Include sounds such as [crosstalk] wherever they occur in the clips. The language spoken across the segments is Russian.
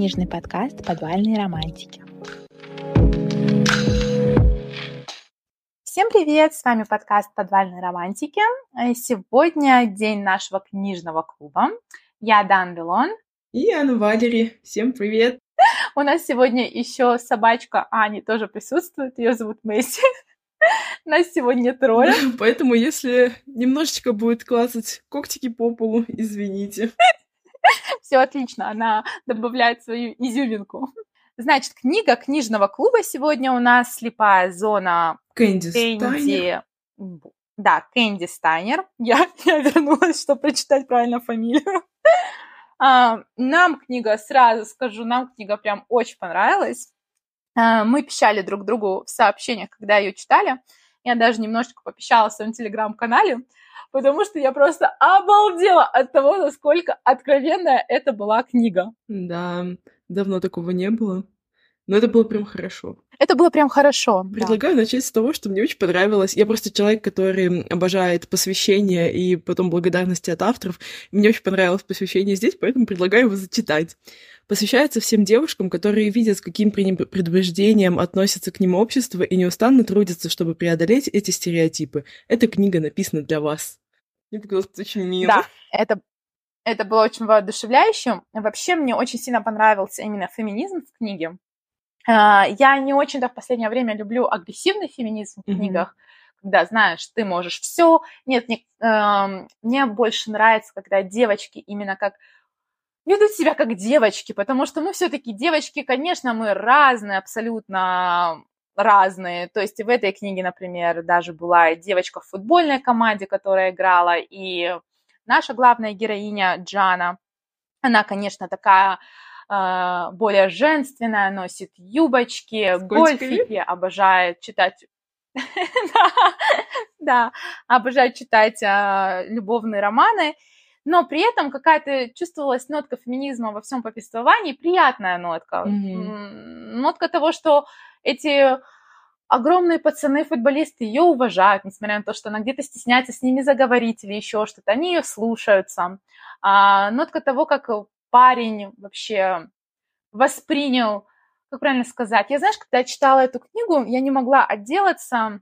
книжный подкаст «Подвальные романтики». Всем привет! С вами подкаст «Подвальные романтики». Сегодня день нашего книжного клуба. Я Дан Белон. И Анна Валери. Всем привет! У нас сегодня еще собачка Ани тоже присутствует. Ее зовут Месси. [laughs] Нас сегодня трое. [laughs] Поэтому, если немножечко будет клацать когтики по полу, извините. [laughs] Все отлично, она добавляет свою изюминку. Значит, книга книжного клуба сегодня у нас «Слепая зона» Кэнди, Кэнди... Да, Кэнди Стайнер. [laughs] Я, я вернулась, чтобы прочитать правильно фамилию. А, нам книга, сразу скажу, нам книга прям очень понравилась. А, мы пищали друг другу в сообщениях, когда ее читали. Я даже немножечко попищала в своем телеграм-канале, потому что я просто обалдела от того, насколько откровенная это была книга. Да, давно такого не было. Но это было прям хорошо. Это было прям хорошо. Предлагаю да. начать с того, что мне очень понравилось. Я просто человек, который обожает посвящение и потом благодарности от авторов. Мне очень понравилось посвящение здесь, поэтому предлагаю его зачитать. Посвящается всем девушкам, которые видят, с каким предубеждением относится к ним общество и неустанно трудятся, чтобы преодолеть эти стереотипы. Эта книга написана для вас. Мне показалось очень мило. Да, это это было очень воодушевляющим. Вообще мне очень сильно понравился именно феминизм в книге. А, я не очень-то в последнее время люблю агрессивный феминизм в mm-hmm. книгах, когда, знаешь, ты можешь все. Нет, не, э, мне больше нравится, когда девочки именно как ведут себя как девочки, потому что мы все-таки девочки, конечно, мы разные, абсолютно разные. То есть в этой книге, например, даже была девочка в футбольной команде, которая играла, и наша главная героиня Джана, она, конечно, такая более женственная, носит юбочки, гольфики, обожает читать [laughs] да, обожает читать а, любовные романы, но при этом какая-то чувствовалась нотка феминизма во всем повествовании, приятная нотка. Нотка того, что эти огромные пацаны-футболисты ее уважают, несмотря на то, что она где-то стесняется с ними заговорить или еще что-то, они ее слушаются. А, нотка того, как парень вообще воспринял, как правильно сказать, я, знаешь, когда читала эту книгу, я не могла отделаться,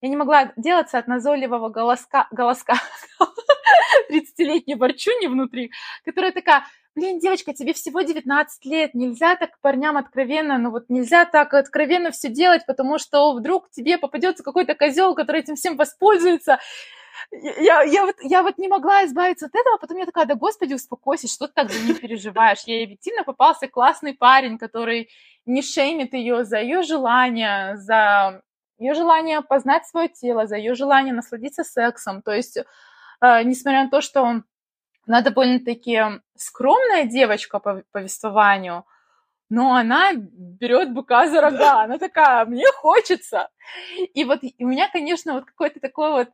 я не могла отделаться от назойливого голоска, голоска [laughs] 30-летней ворчуни внутри, которая такая, блин, девочка, тебе всего 19 лет, нельзя так парням откровенно, ну вот нельзя так откровенно все делать, потому что вдруг тебе попадется какой-то козел, который этим всем воспользуется, я, я, вот, я вот не могла избавиться от этого, потом я такая, да господи, успокойся, что ты так за ней переживаешь? Ей объективно попался классный парень, который не шеймит ее за ее желание, за ее желание познать свое тело, за ее желание насладиться сексом. То есть, э, несмотря на то, что она довольно-таки скромная девочка по повествованию, но она берет быка за рога, она такая, мне хочется. И вот у меня, конечно, вот какой-то такой вот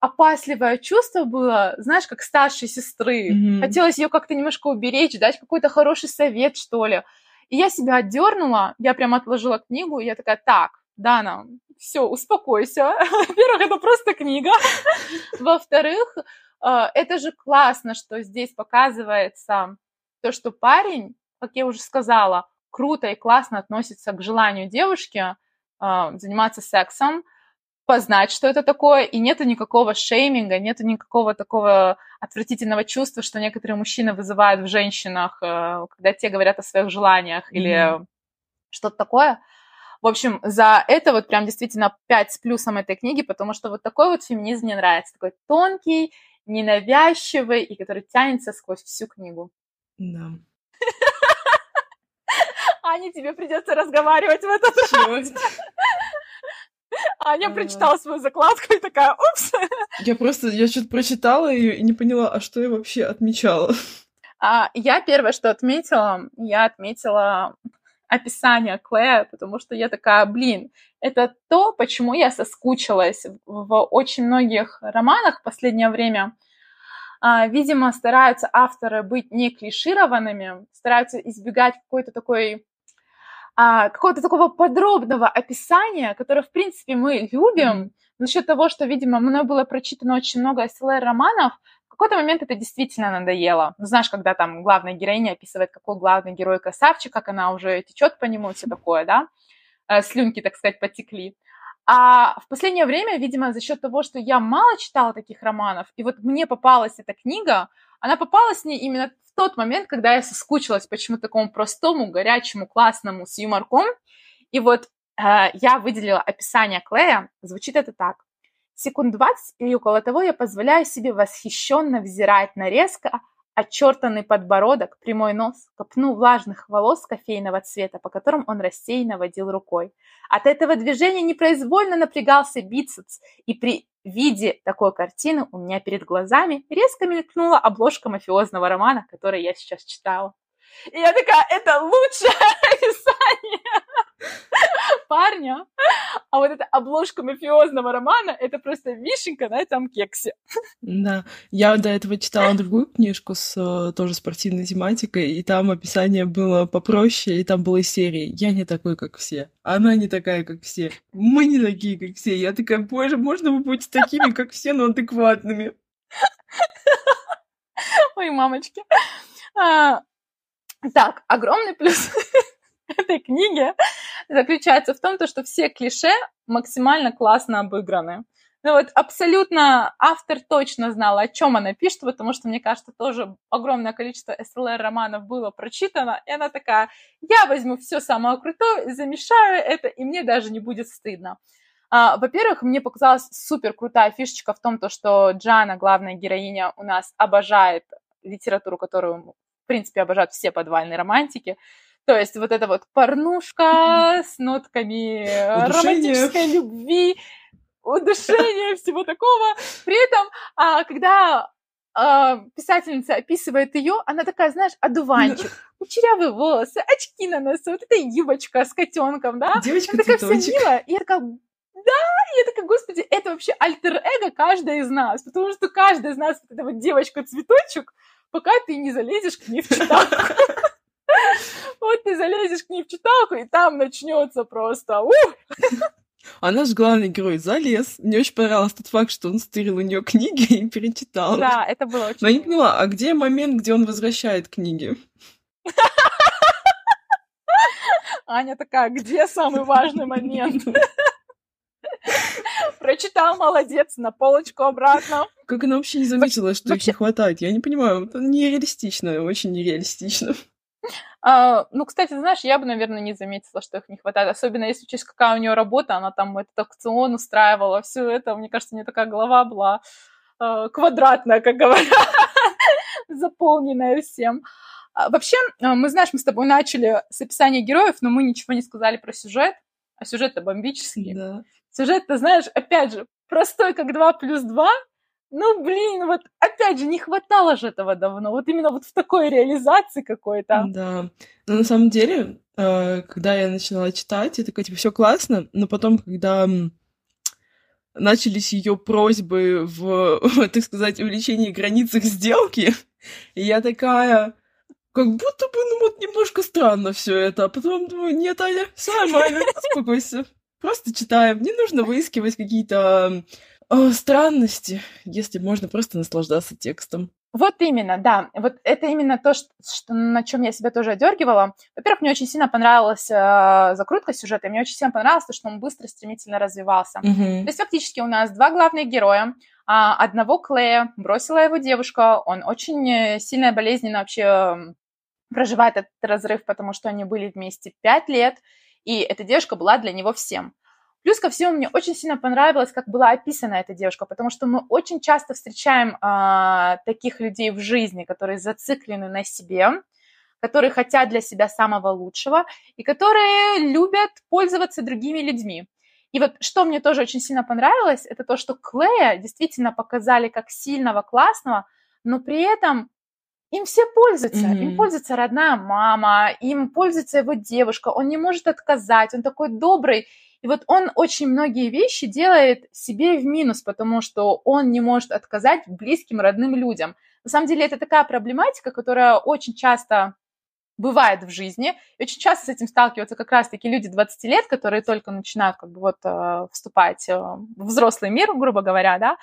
опасливое чувство было, знаешь, как старшей сестры. Mm-hmm. Хотелось ее как-то немножко уберечь, дать какой-то хороший совет, что ли. И я себя отдернула, я прям отложила книгу, и я такая, так, Дана, все, успокойся. [laughs] Во-первых, это просто книга. [laughs] Во-вторых, это же классно, что здесь показывается то, что парень, как я уже сказала, круто и классно относится к желанию девушки э, заниматься сексом, познать, что это такое, и нету никакого шейминга, нету никакого такого отвратительного чувства, что некоторые мужчины вызывают в женщинах, э, когда те говорят о своих желаниях mm-hmm. или что-то такое. В общем, за это вот прям действительно 5 с плюсом этой книги, потому что вот такой вот феминизм мне нравится, такой тонкий, ненавязчивый и который тянется сквозь всю книгу. Да. Аня, тебе придется разговаривать в этот раз. Аня прочитала свою закладку и такая, упс. Я просто, я что-то прочитала ее и не поняла, а что я вообще отмечала. А, я первое, что отметила, я отметила описание Клея, потому что я такая, блин, это то, почему я соскучилась в очень многих романах в последнее время. А, видимо, стараются авторы быть не клишированными, стараются избегать какой-то такой а, какого-то такого подробного описания, которое, в принципе, мы любим, mm-hmm. за счет того, что, видимо, мной было прочитано очень много СЛР-романов, какой-то момент это действительно надоело. Ну, знаешь, когда там главная героиня описывает, какой главный герой красавчик, как она уже течет по нему, все такое, да, э, слюнки, так сказать, потекли. А в последнее время, видимо, за счет того, что я мало читала таких романов, и вот мне попалась эта книга, она попалась мне именно в тот момент, когда я соскучилась почему такому простому, горячему, классному, с юморком. И вот э, я выделила описание Клея. Звучит это так. Секунд 20 или около того я позволяю себе восхищенно взирать на резко очертанный подбородок, прямой нос, копну влажных волос кофейного цвета, по которым он рассеянно водил рукой. От этого движения непроизвольно напрягался бицепс, и при виде такой картины у меня перед глазами резко мелькнула обложка мафиозного романа, который я сейчас читала. И я такая, это лучшее [laughs] описание парня, а вот эта обложка мафиозного романа — это просто вишенка на этом кексе. Да, я до этого читала другую книжку с э, тоже спортивной тематикой, и там описание было попроще, и там было из серии «Я не такой, как все, она не такая, как все, мы не такие, как все». Я такая, боже, можно вы будете такими, как все, но адекватными? Ой, мамочки. А, так, огромный плюс [laughs] этой книги заключается в том, что все клише максимально классно обыграны. Ну вот абсолютно автор точно знал, о чем она пишет, потому что, мне кажется, тоже огромное количество СЛР-романов было прочитано, и она такая, я возьму все самое крутое, замешаю это, и мне даже не будет стыдно. А, во-первых, мне показалась супер крутая фишечка в том, то, что Джана, главная героиня, у нас обожает литературу, которую, в принципе, обожают все подвальные романтики. То есть вот эта вот порнушка с нотками романтической любви, удушения, всего такого. При этом, а, когда а, писательница описывает ее, она такая, знаешь, одуванчик, кучерявые волосы, очки на носу, вот эта юбочка с котенком, да? Девочка она такая вся милая. И я такая, да, и я такая, господи, это вообще альтер-эго каждая из нас, потому что каждая из нас, вот эта вот девочка-цветочек, пока ты не залезешь к ней в читалку. [laughs] Вот ты залезешь к ней в читалку, и там начнется просто ух! А наш главный герой залез. Мне очень понравился тот факт, что он стырил у нее книги и перечитал. Да, это было очень... Но я не поняла, а где момент, где он возвращает книги? Аня такая, где самый важный момент? Прочитал, молодец, на полочку обратно. Как она вообще не заметила, что их не хватает? Я не понимаю, это нереалистично, очень нереалистично. А, ну, кстати, знаешь, я бы, наверное, не заметила, что их не хватает, особенно если учесть, какая у нее работа, она там этот аукцион устраивала, все это, мне кажется, у нее такая голова была э, квадратная, как говорят, [laughs] заполненная всем. А, вообще, а, мы, знаешь, мы с тобой начали с описания героев, но мы ничего не сказали про сюжет, а сюжет-то бомбический. Да. Сюжет-то, знаешь, опять же, простой, как 2 плюс 2, ну, блин, вот опять же, не хватало же этого давно. Вот именно вот в такой реализации какой-то. Да. Но на самом деле, э, когда я начинала читать, я такая, типа, все классно, но потом, когда начались ее просьбы в, [laughs] так сказать, увеличении границ их сделки, я такая, как будто бы, ну вот, немножко странно все это. А потом думаю, нет, Аня, все нормально, успокойся. Просто читаем. Не нужно выискивать какие-то странности, если можно просто наслаждаться текстом. Вот именно, да. Вот это именно то, что, что, на чем я себя тоже одергивала. Во-первых, мне очень сильно понравилась э, закрутка сюжета, и мне очень сильно понравилось то, что он быстро, стремительно развивался. Mm-hmm. То есть фактически у нас два главных героя. А, одного Клея бросила его девушка, он очень э, сильно и болезненно вообще проживает этот разрыв, потому что они были вместе пять лет, и эта девушка была для него всем. Плюс ко всему, мне очень сильно понравилось, как была описана эта девушка, потому что мы очень часто встречаем а, таких людей в жизни, которые зациклены на себе, которые хотят для себя самого лучшего и которые любят пользоваться другими людьми. И вот что мне тоже очень сильно понравилось, это то, что Клея действительно показали как сильного, классного, но при этом им все пользуются. Mm-hmm. Им пользуется родная мама, им пользуется его девушка, он не может отказать, он такой добрый. И вот он очень многие вещи делает себе в минус, потому что он не может отказать близким, родным людям. На самом деле это такая проблематика, которая очень часто бывает в жизни. И очень часто с этим сталкиваются как раз-таки люди 20 лет, которые только начинают как бы вот э, вступать э, в взрослый мир, грубо говоря, да.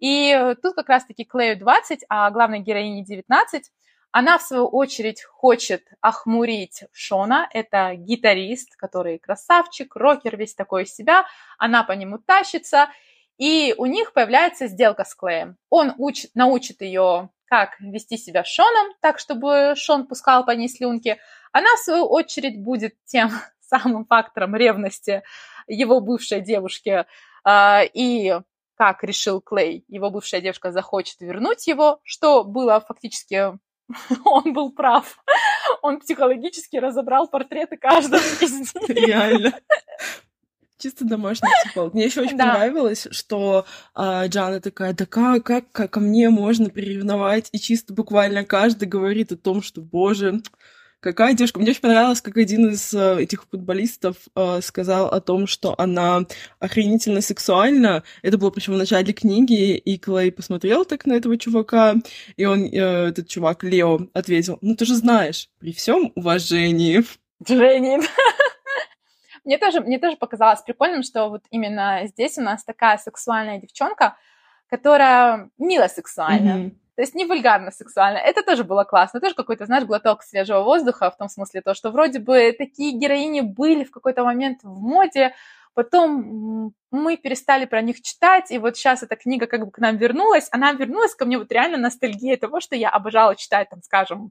И тут как раз-таки Клею 20, а главной героине 19. Она, в свою очередь, хочет охмурить Шона. Это гитарист, который красавчик, рокер, весь такой из себя. Она по нему тащится. И у них появляется сделка с Клеем. Он уч, научит ее, как вести себя с Шоном, так, чтобы Шон пускал по ней слюнки. Она, в свою очередь, будет тем [laughs] самым фактором ревности его бывшей девушки. А, и как решил Клей, его бывшая девушка захочет вернуть его, что было фактически [laughs] он был прав. Он психологически разобрал портреты каждого [laughs] из них. Реально. Чисто домашний психолог. Мне еще очень да. понравилось, что а, Джана такая, да как, как, как ко мне можно приревновать? И чисто буквально каждый говорит о том, что, боже, какая девушка. Мне очень понравилось, как один из э, этих футболистов э, сказал о том, что она охренительно сексуальна. Это было причем в начале книги, и Клей посмотрел так на этого чувака, и он, э, этот чувак, Лео, ответил, ну ты же знаешь, при всем уважении. Женин. [laughs] Мне тоже, мне тоже показалось прикольным, что вот именно здесь у нас такая сексуальная девчонка, которая мило сексуальная. Mm-hmm. То есть не вульгарно сексуально. Это тоже было классно. Тоже какой-то, знаешь, глоток свежего воздуха, в том смысле то, что вроде бы такие героини были в какой-то момент в моде, потом мы перестали про них читать, и вот сейчас эта книга как бы к нам вернулась. Она вернулась ко мне вот реально ностальгия того, что я обожала читать, там, скажем,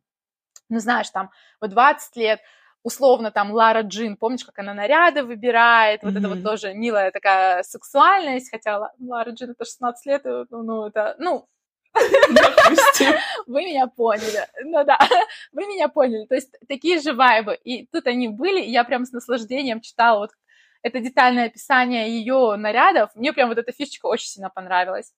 ну, знаешь, там, вот 20 лет, условно там Лара Джин, помнишь, как она наряды выбирает, mm-hmm. вот это вот тоже милая такая сексуальность, хотя Лара Джин это 16 лет, ну, ну это, ну, вы меня поняли. Ну да, вы меня поняли. То есть такие же вайбы. И тут они были, и я прям с наслаждением читала вот это детальное описание ее нарядов. Мне прям вот эта фишечка очень сильно понравилась.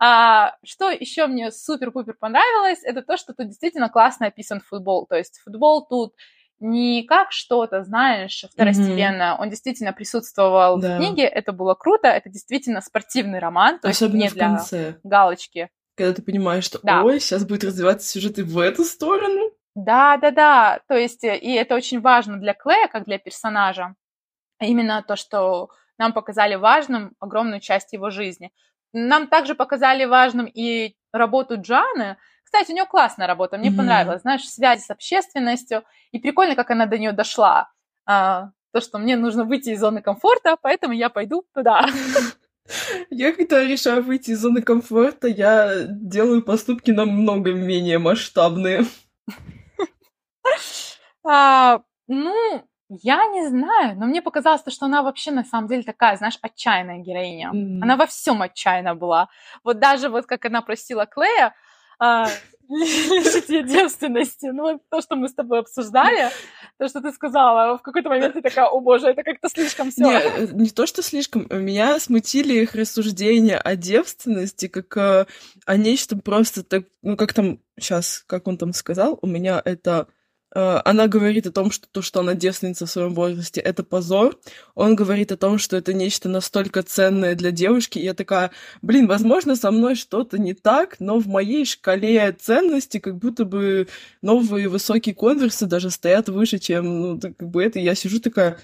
А, что еще мне супер-пупер понравилось, это то, что тут действительно классно описан футбол. То есть футбол тут не как что-то, знаешь, второстепенно. Mm-hmm. Он действительно присутствовал да. в книге, это было круто, это действительно спортивный роман, то Особенно есть не для конце. галочки когда ты понимаешь, что, да. ой, сейчас будет развиваться сюжет и в эту сторону. Да, да, да. То есть, э, и это очень важно для Клея, как для персонажа. Именно то, что нам показали важным огромную часть его жизни. Нам также показали важным и работу Джаны. Кстати, у нее классная работа, мне mm-hmm. понравилось, знаешь, связь с общественностью. И прикольно, как она до нее дошла. А, то, что мне нужно выйти из зоны комфорта, поэтому я пойду туда. [laughs] Я, когда решаю выйти из зоны комфорта, я делаю поступки намного менее масштабные. [laughs] А, ну, я не знаю, но мне показалось, что она вообще на самом деле такая, знаешь, отчаянная героиня. Mm-hmm. Она во всем отчаянна была. Вот даже вот как она просила Клея, а, лишить ее девственности. Ну, то, что мы с тобой обсуждали, то, что ты сказала, в какой-то момент ты такая, о боже, это как-то слишком все. Не, э, не то, что слишком. Меня смутили их рассуждения о девственности, как о, о нечто просто так, ну, как там, сейчас, как он там сказал, у меня это Э, она говорит о том, что то, что она девственница в своем возрасте, это позор. Он говорит о том, что это нечто настолько ценное для девушки. И я такая, блин, возможно, со мной что-то не так, но в моей шкале ценности как будто бы новые высокие конверсы даже стоят выше, чем, ну, как бы это. И я сижу такая,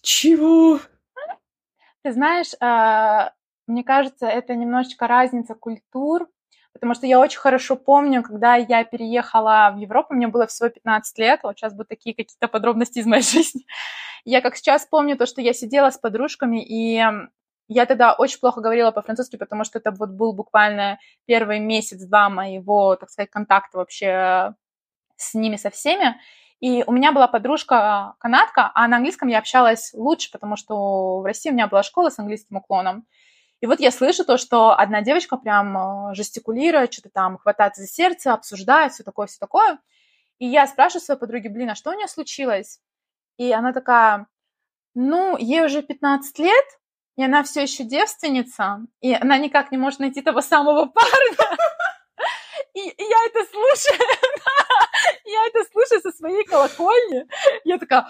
чего? Ты знаешь, а, мне кажется, это немножечко разница культур, потому что я очень хорошо помню, когда я переехала в Европу, мне было всего 15 лет, вот сейчас будут такие какие-то подробности из моей [laughs] жизни. Я как сейчас помню то, что я сидела с подружками, и я тогда очень плохо говорила по-французски, потому что это вот был буквально первый месяц-два моего, так сказать, контакта вообще с ними, со всеми. И у меня была подружка канадка, а на английском я общалась лучше, потому что в России у меня была школа с английским уклоном. И вот я слышу то, что одна девочка прям э, жестикулирует, что-то там хватается за сердце, обсуждает, все такое, все такое. И я спрашиваю своей подруги, блин, а что у нее случилось? И она такая, ну, ей уже 15 лет, и она все еще девственница, и она никак не может найти того самого [laughs] парня. И, я это слушаю, [laughs] я это слушаю со своей колокольни. Я такая,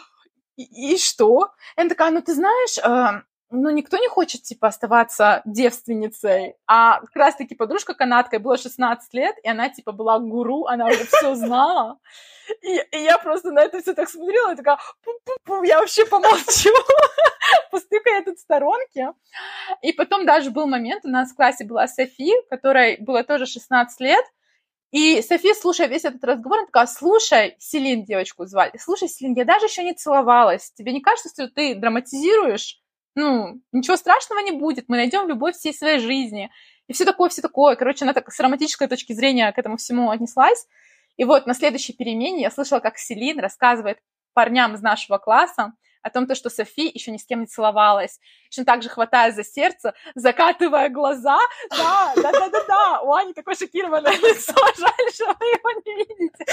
и, и что? Она такая, ну ты знаешь, э, ну, никто не хочет, типа, оставаться девственницей. А как раз-таки подружка канадка, было 16 лет, и она, типа, была гуру, она уже все знала. И, и я просто на это все так смотрела, и такая, Пу-пу-пу, я вообще помолчу, [laughs] постукаю тут в сторонке. И потом даже был момент, у нас в классе была Софи, которой было тоже 16 лет, и София, слушая весь этот разговор, она такая, слушай, Селин девочку звали, слушай, Селин, я даже еще не целовалась, тебе не кажется, что ты драматизируешь? Ну, ничего страшного не будет, мы найдем любовь всей своей жизни. И все такое, все такое. Короче, она так с романтической точки зрения к этому всему отнеслась. И вот на следующей перемене я слышала, как Селин рассказывает парням из нашего класса о том, то, что Софи еще ни с кем не целовалась. Точно так же хватая за сердце, закатывая глаза. Да, да, да, да, да. У Ани такое шокированное [laughs] лицо. Жаль, что вы его не видите.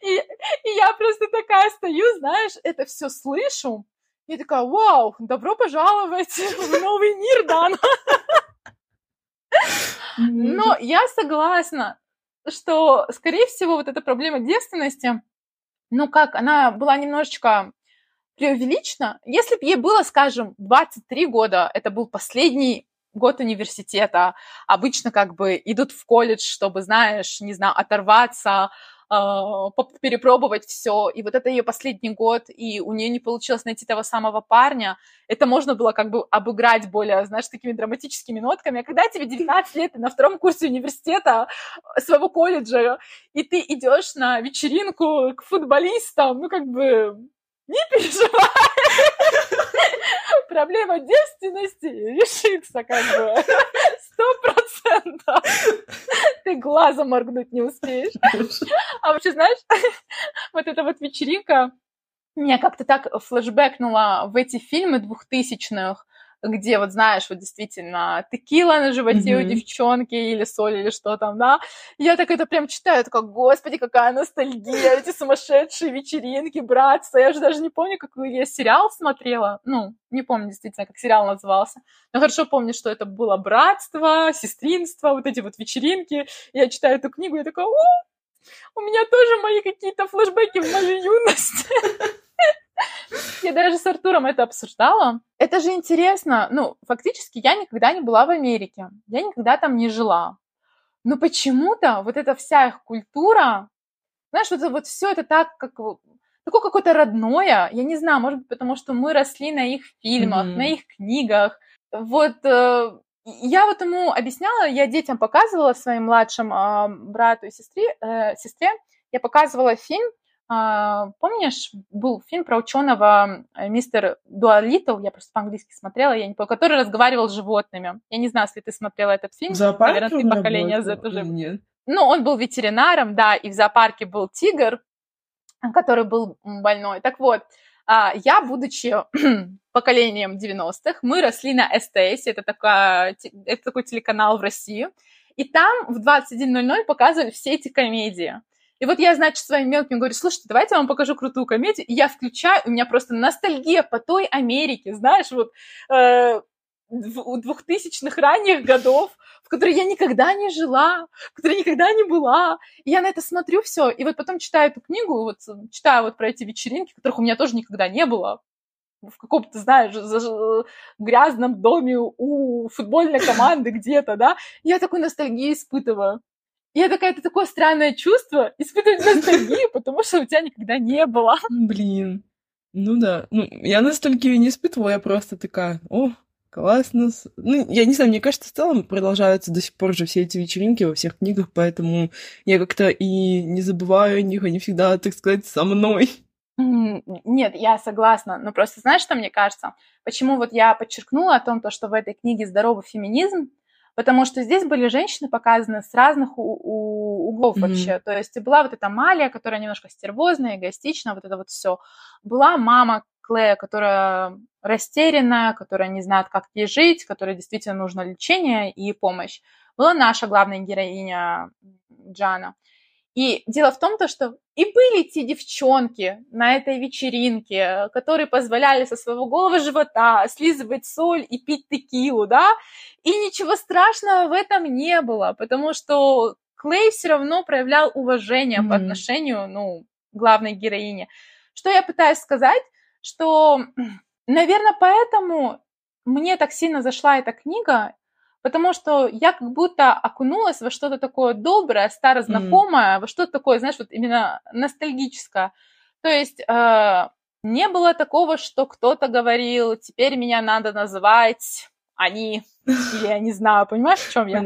И, и я просто такая стою, знаешь, это все слышу. И такая, вау, добро пожаловать [laughs] в новый мир, Дана. Но я согласна, что, скорее всего, вот эта проблема девственности, ну как, она была немножечко преувеличена. Если бы ей было, скажем, 23 года, это был последний год университета, обычно как бы идут в колледж, чтобы, знаешь, не знаю, оторваться, перепробовать все. И вот это ее последний год, и у нее не получилось найти того самого парня. Это можно было как бы обыграть более, знаешь, такими драматическими нотками. А когда тебе 19 лет, ты на втором курсе университета своего колледжа, и ты идешь на вечеринку к футболистам, ну как бы не переживай. [laughs] Проблема девственности решится как бы сто процентов. Ты глазом моргнуть не успеешь. А вообще, знаешь, вот эта вот вечеринка меня как-то так флешбэкнула в эти фильмы двухтысячных, где, вот знаешь, вот действительно текила на животе mm-hmm. у девчонки или соль или что там, да. Я так это прям читаю, такая, господи, какая ностальгия, эти сумасшедшие вечеринки, братство. Я же даже не помню, какой я сериал смотрела. Ну, не помню действительно, как сериал назывался. Но хорошо помню, что это было братство, сестринство, вот эти вот вечеринки. Я читаю эту книгу, я такая, у меня тоже мои какие-то флешбеки в мою юность. Я даже с Артуром это обсуждала. Это же интересно. Ну, фактически я никогда не была в Америке. Я никогда там не жила. Но почему-то вот эта вся их культура, знаешь, вот, вот все это так, как такое какое-то родное. Я не знаю, может быть, потому что мы росли на их фильмах, mm-hmm. на их книгах. Вот э, я вот ему объясняла, я детям показывала своим младшим э, брату и сестре, э, сестре, я показывала фильм помнишь, был фильм про ученого э, мистер Дуалитл, я просто по-английски смотрела, я не помню, который разговаривал с животными. Я не знаю, если ты смотрела этот фильм. Зоопарк Наверное, ты поколение Z уже. Нет. Ну, он был ветеринаром, да, и в зоопарке был тигр, который был больной. Так вот, а, я, будучи [clears throat] поколением 90-х, мы росли на СТС, это, такая, это такой телеканал в России, и там в 21.00 показывали все эти комедии. И вот я, значит, своим мелким говорю, слушайте, давайте я вам покажу крутую комедию. И я включаю, у меня просто ностальгия по той Америке, знаешь, вот э, двухтысячных ранних годов, в которой я никогда не жила, в которой никогда не была. И я на это смотрю все, и вот потом читаю эту книгу, вот читаю вот про эти вечеринки, которых у меня тоже никогда не было, в каком-то, знаешь, грязном доме у футбольной команды где-то, да, я такую ностальгию испытываю я такая, это такое странное чувство, испытывать ностальгию, потому что у тебя никогда не было. Блин. Ну да. Ну, я ностальгию не испытывала, я просто такая, о, классно. Ну, я не знаю, мне кажется, в целом продолжаются до сих пор же все эти вечеринки во всех книгах, поэтому я как-то и не забываю о них, они всегда, так сказать, со мной. Нет, я согласна, но просто знаешь, что мне кажется? Почему вот я подчеркнула о том, то, что в этой книге здоровый феминизм, потому что здесь были женщины показаны с разных у- у- углов mm-hmm. вообще. То есть была вот эта Малия, которая немножко стервозная, эгоистична, вот это вот все. Была мама Клея, которая растерянная, которая не знает, как ей жить, которой действительно нужно лечение и помощь. Была наша главная героиня Джана. И дело в том, то, что и были те девчонки на этой вечеринке, которые позволяли со своего голого живота слизывать соль и пить текилу, да, и ничего страшного в этом не было, потому что Клей все равно проявлял уважение mm-hmm. по отношению, ну, главной героине. Что я пытаюсь сказать, что, [clears throat] наверное, поэтому мне так сильно зашла эта книга, потому что я как будто окунулась во что-то такое доброе, старознакомое, mm. во что-то такое, знаешь, вот именно ностальгическое. То есть э, не было такого, что кто-то говорил, теперь меня надо называть они, или я не знаю, понимаешь, в чем я?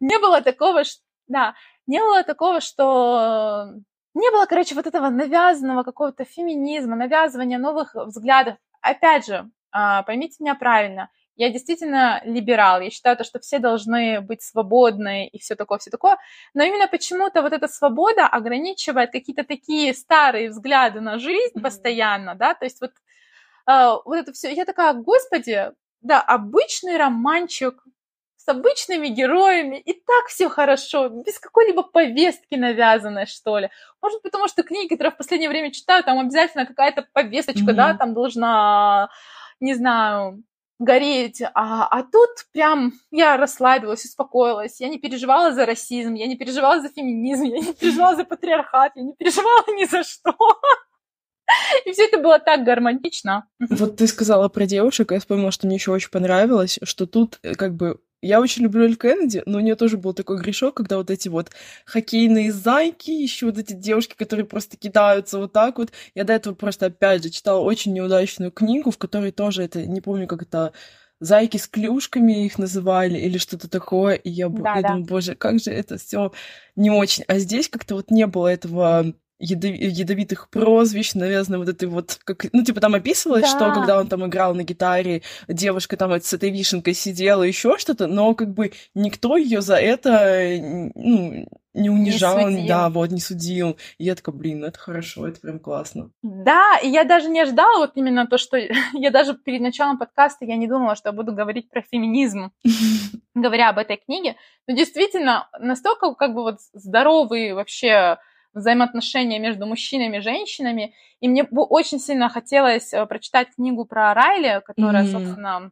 Не было такого, что, да, не было такого, что не было, короче, вот этого навязанного какого-то феминизма, навязывания новых взглядов. Опять же, а, поймите меня правильно, я действительно либерал, я считаю, то, что все должны быть свободны и все такое, все такое, но именно почему-то вот эта свобода ограничивает какие-то такие старые взгляды на жизнь mm-hmm. постоянно, да, то есть вот, э, вот это все, я такая, господи, да, обычный романчик с обычными героями, и так все хорошо, без какой-либо повестки навязанной, что ли. Может, потому что книги, которые в последнее время читаю, там обязательно какая-то повесточка, mm-hmm. да, там должна, не знаю, гореть, а, а тут прям я расслабилась, успокоилась, я не переживала за расизм, я не переживала за феминизм, я не переживала за патриархат, я не переживала ни за что. И все это было так гармонично. Вот ты сказала про девушек, я вспомнила, что мне еще очень понравилось, что тут э, как бы я очень люблю Эль Кеннеди, но у нее тоже был такой грешок, когда вот эти вот хоккейные зайки, еще вот эти девушки, которые просто кидаются вот так вот. Я до этого просто, опять же, читала очень неудачную книгу, в которой тоже это, не помню, как это зайки с клюшками их называли или что-то такое, и я, да, я да. думаю, боже, как же это все не очень. А здесь как-то вот не было этого ядовитых прозвищ, навязано вот этой вот, как, ну, типа там описывалось, да. что когда он там играл на гитаре, девушка там вот с этой вишенкой сидела, еще что-то, но как бы никто ее за это, ну, не унижал, не да, вот, не судил. И я такая, блин, ну это хорошо, это прям классно. Да, и я даже не ожидала вот именно то, что [laughs] я даже перед началом подкаста я не думала, что я буду говорить про феминизм, [laughs] говоря об этой книге. Но действительно, настолько как бы вот здоровый вообще взаимоотношения между мужчинами и женщинами. И мне очень сильно хотелось э, прочитать книгу про Райли, которая, mm-hmm. собственно,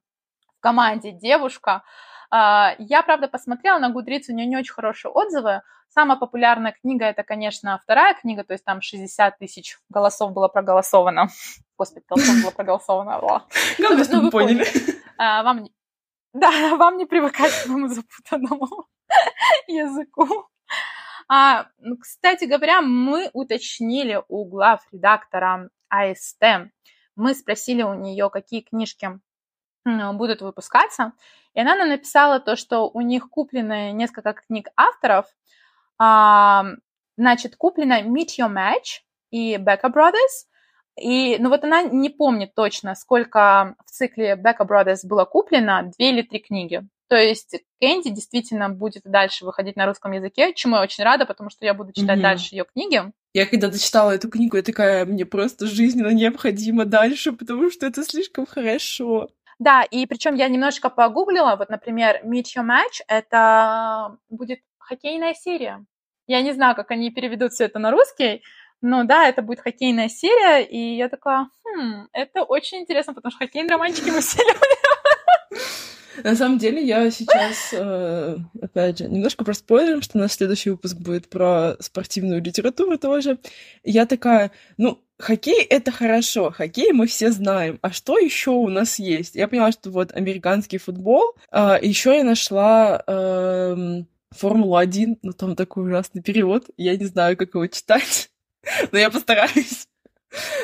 в команде девушка. А, я, правда, посмотрела на Гудриц, у нее не очень хорошие отзывы. Самая популярная книга это, конечно, вторая книга, то есть там 60 тысяч голосов было проголосовано. [laughs] Господи, голосов было проголосовано. [laughs] Главное, ну, вы поняли. А, вам [laughs] Да, вам не привыкать к этому запутанному языку. А, кстати говоря, мы уточнили у глав редактора АСТ, мы спросили у нее, какие книжки будут выпускаться, и она нам написала то, что у них куплены несколько книг авторов, а, значит, куплено Meet Your Match и Becca Brothers, и, ну вот она не помнит точно, сколько в цикле Becca Brothers было куплено, две или три книги. То есть Кэнди действительно будет дальше выходить на русском языке, чему я очень рада, потому что я буду читать mm-hmm. дальше ее книги. Я когда дочитала эту книгу, я такая, мне просто жизненно необходимо дальше, потому что это слишком хорошо. Да, и причем я немножко погуглила, вот, например, Meet Your Match — это будет хоккейная серия. Я не знаю, как они переведут все это на русский, но да, это будет хоккейная серия, и я такая, хм, это очень интересно, потому что хоккейные романчики мы все [laughs] любим. На самом деле, я сейчас, э, опять же, немножко проспойлерим, что наш следующий выпуск будет про спортивную литературу тоже. Я такая, ну, хоккей — это хорошо, хоккей мы все знаем. А что еще у нас есть? Я поняла, что вот американский футбол. А, еще я нашла... Э, Формула-1, но там такой ужасный перевод, я не знаю, как его читать, [laughs] но я постараюсь.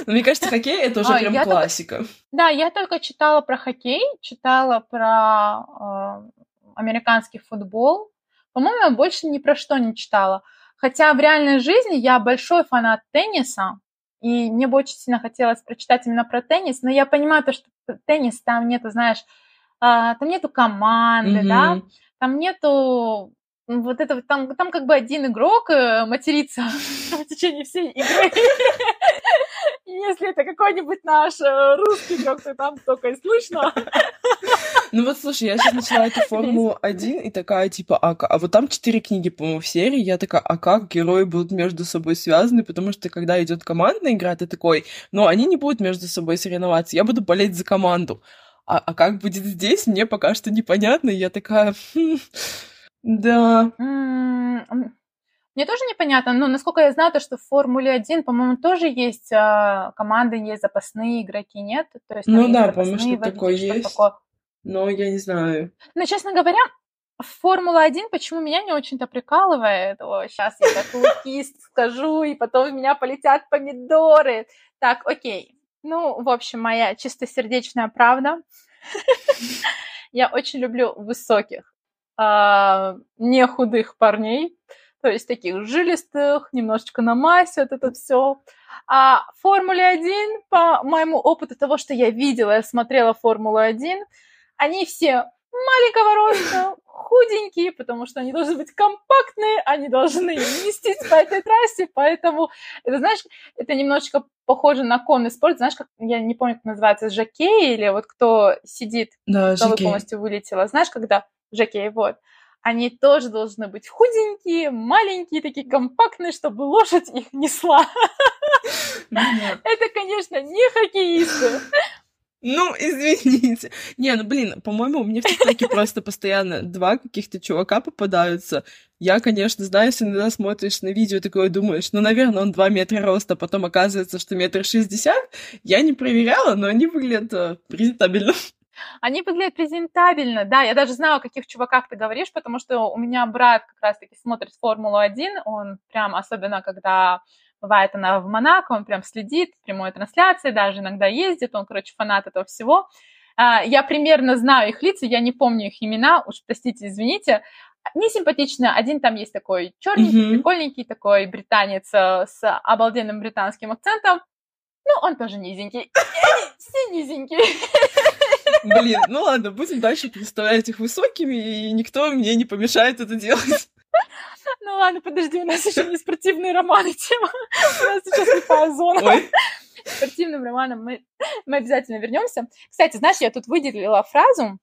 Но мне кажется, хоккей это уже а, прям классика. Только... Да, я только читала про хоккей, читала про э, американский футбол. По-моему, я больше ни про что не читала. Хотя в реальной жизни я большой фанат тенниса, и мне бы очень сильно хотелось прочитать именно про теннис, но я понимаю то, что теннис там нету, знаешь, э, там нету команды, mm-hmm. да, там нету вот это там, там как бы один игрок э, матерится [laughs] в течение всей игры. [laughs] Если это какой-нибудь наш э, русский игрок, то там только и слышно. [laughs] Ну вот, слушай, я сейчас начала эту Формулу-1 и такая, типа, а, а вот там четыре книги, по-моему, в серии, я такая, а как герои будут между собой связаны, потому что когда идет командная игра, ты такой, ну, они не будут между собой соревноваться, я буду болеть за команду. А, а как будет здесь, мне пока что непонятно, я такая, хм, да. Мне тоже непонятно, но насколько я знаю, то, что в Формуле 1, по-моему, тоже есть э, команды, есть запасные игроки, нет? То есть, ну да, по-моему, что такое есть. Такое. но я не знаю. Но, честно говоря, Формула-1 почему меня не очень-то прикалывает? О, сейчас я такую кисть скажу, и потом у меня полетят помидоры. Так, окей. Ну, в общем, моя чистосердечная правда. [laughs] Я очень люблю высоких, а, не худых парней, то есть таких жилистых, немножечко на массе, вот это все. А Формуле 1, по моему опыту того, что я видела, я смотрела Формулу-1, они все маленького роста, худенькие, потому что они должны быть компактные, они должны нестись по этой трассе, поэтому, это, знаешь, это немножечко похоже на конный спорт, знаешь, как, я не помню, как называется, жакей или вот кто сидит, да, полностью вылетела, знаешь, когда жакей, вот, они тоже должны быть худенькие, маленькие, такие компактные, чтобы лошадь их несла. [laughs] Это, конечно, не хоккеисты. Ну, извините. Не, ну, блин, по-моему, у меня в ТикТоке просто постоянно два каких-то чувака попадаются. Я, конечно, знаю, если иногда смотришь на видео, такое думаешь, ну, наверное, он два метра роста, потом оказывается, что метр шестьдесят. Я не проверяла, но они выглядят э, презентабельно. Они выглядят презентабельно, да, я даже знаю, о каких чуваках ты говоришь, потому что у меня брат как раз-таки смотрит Формулу-1, он прям, особенно когда бывает она в Монако, он прям следит, прямой трансляции, даже иногда ездит, он, короче, фанат этого всего. А, я примерно знаю их лица, я не помню их имена, уж простите, извините. Не симпатично. Один там есть такой черненький, mm-hmm. прикольненький, такой британец э, с обалденным британским акцентом. Ну, он тоже низенький. Они все низенькие. [laughs] Блин, ну ладно, будем дальше представлять их высокими, и никто мне не помешает это делать. Ну ладно, подожди, у нас еще не спортивные романы тема. У нас сейчас слепая зона. Ой. Спортивным романом мы, мы обязательно вернемся. Кстати, знаешь, я тут выделила фразу,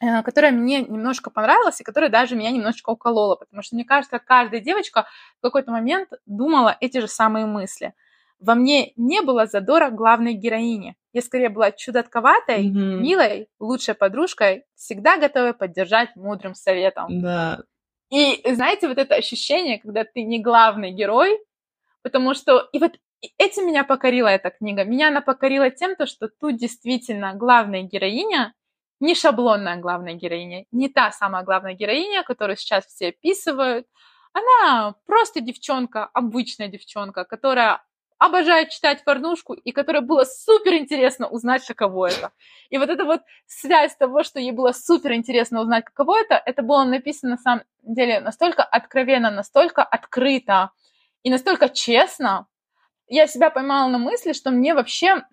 э, которая мне немножко понравилась и которая даже меня немножечко уколола, потому что мне кажется, каждая девочка в какой-то момент думала эти же самые мысли. Во мне не было задора главной героини. Я скорее была чудотковатой, mm-hmm. милой, лучшей подружкой, всегда готовой поддержать мудрым советом. Да. И знаете, вот это ощущение, когда ты не главный герой, потому что... И вот этим меня покорила эта книга. Меня она покорила тем, то, что тут действительно главная героиня, не шаблонная главная героиня, не та самая главная героиня, которую сейчас все описывают. Она просто девчонка, обычная девчонка, которая обожает читать порнушку, и которой было супер интересно узнать, каково это. И вот эта вот связь того, что ей было супер интересно узнать, каково это, это было написано на самом деле настолько откровенно, настолько открыто и настолько честно. Я себя поймала на мысли, что мне вообще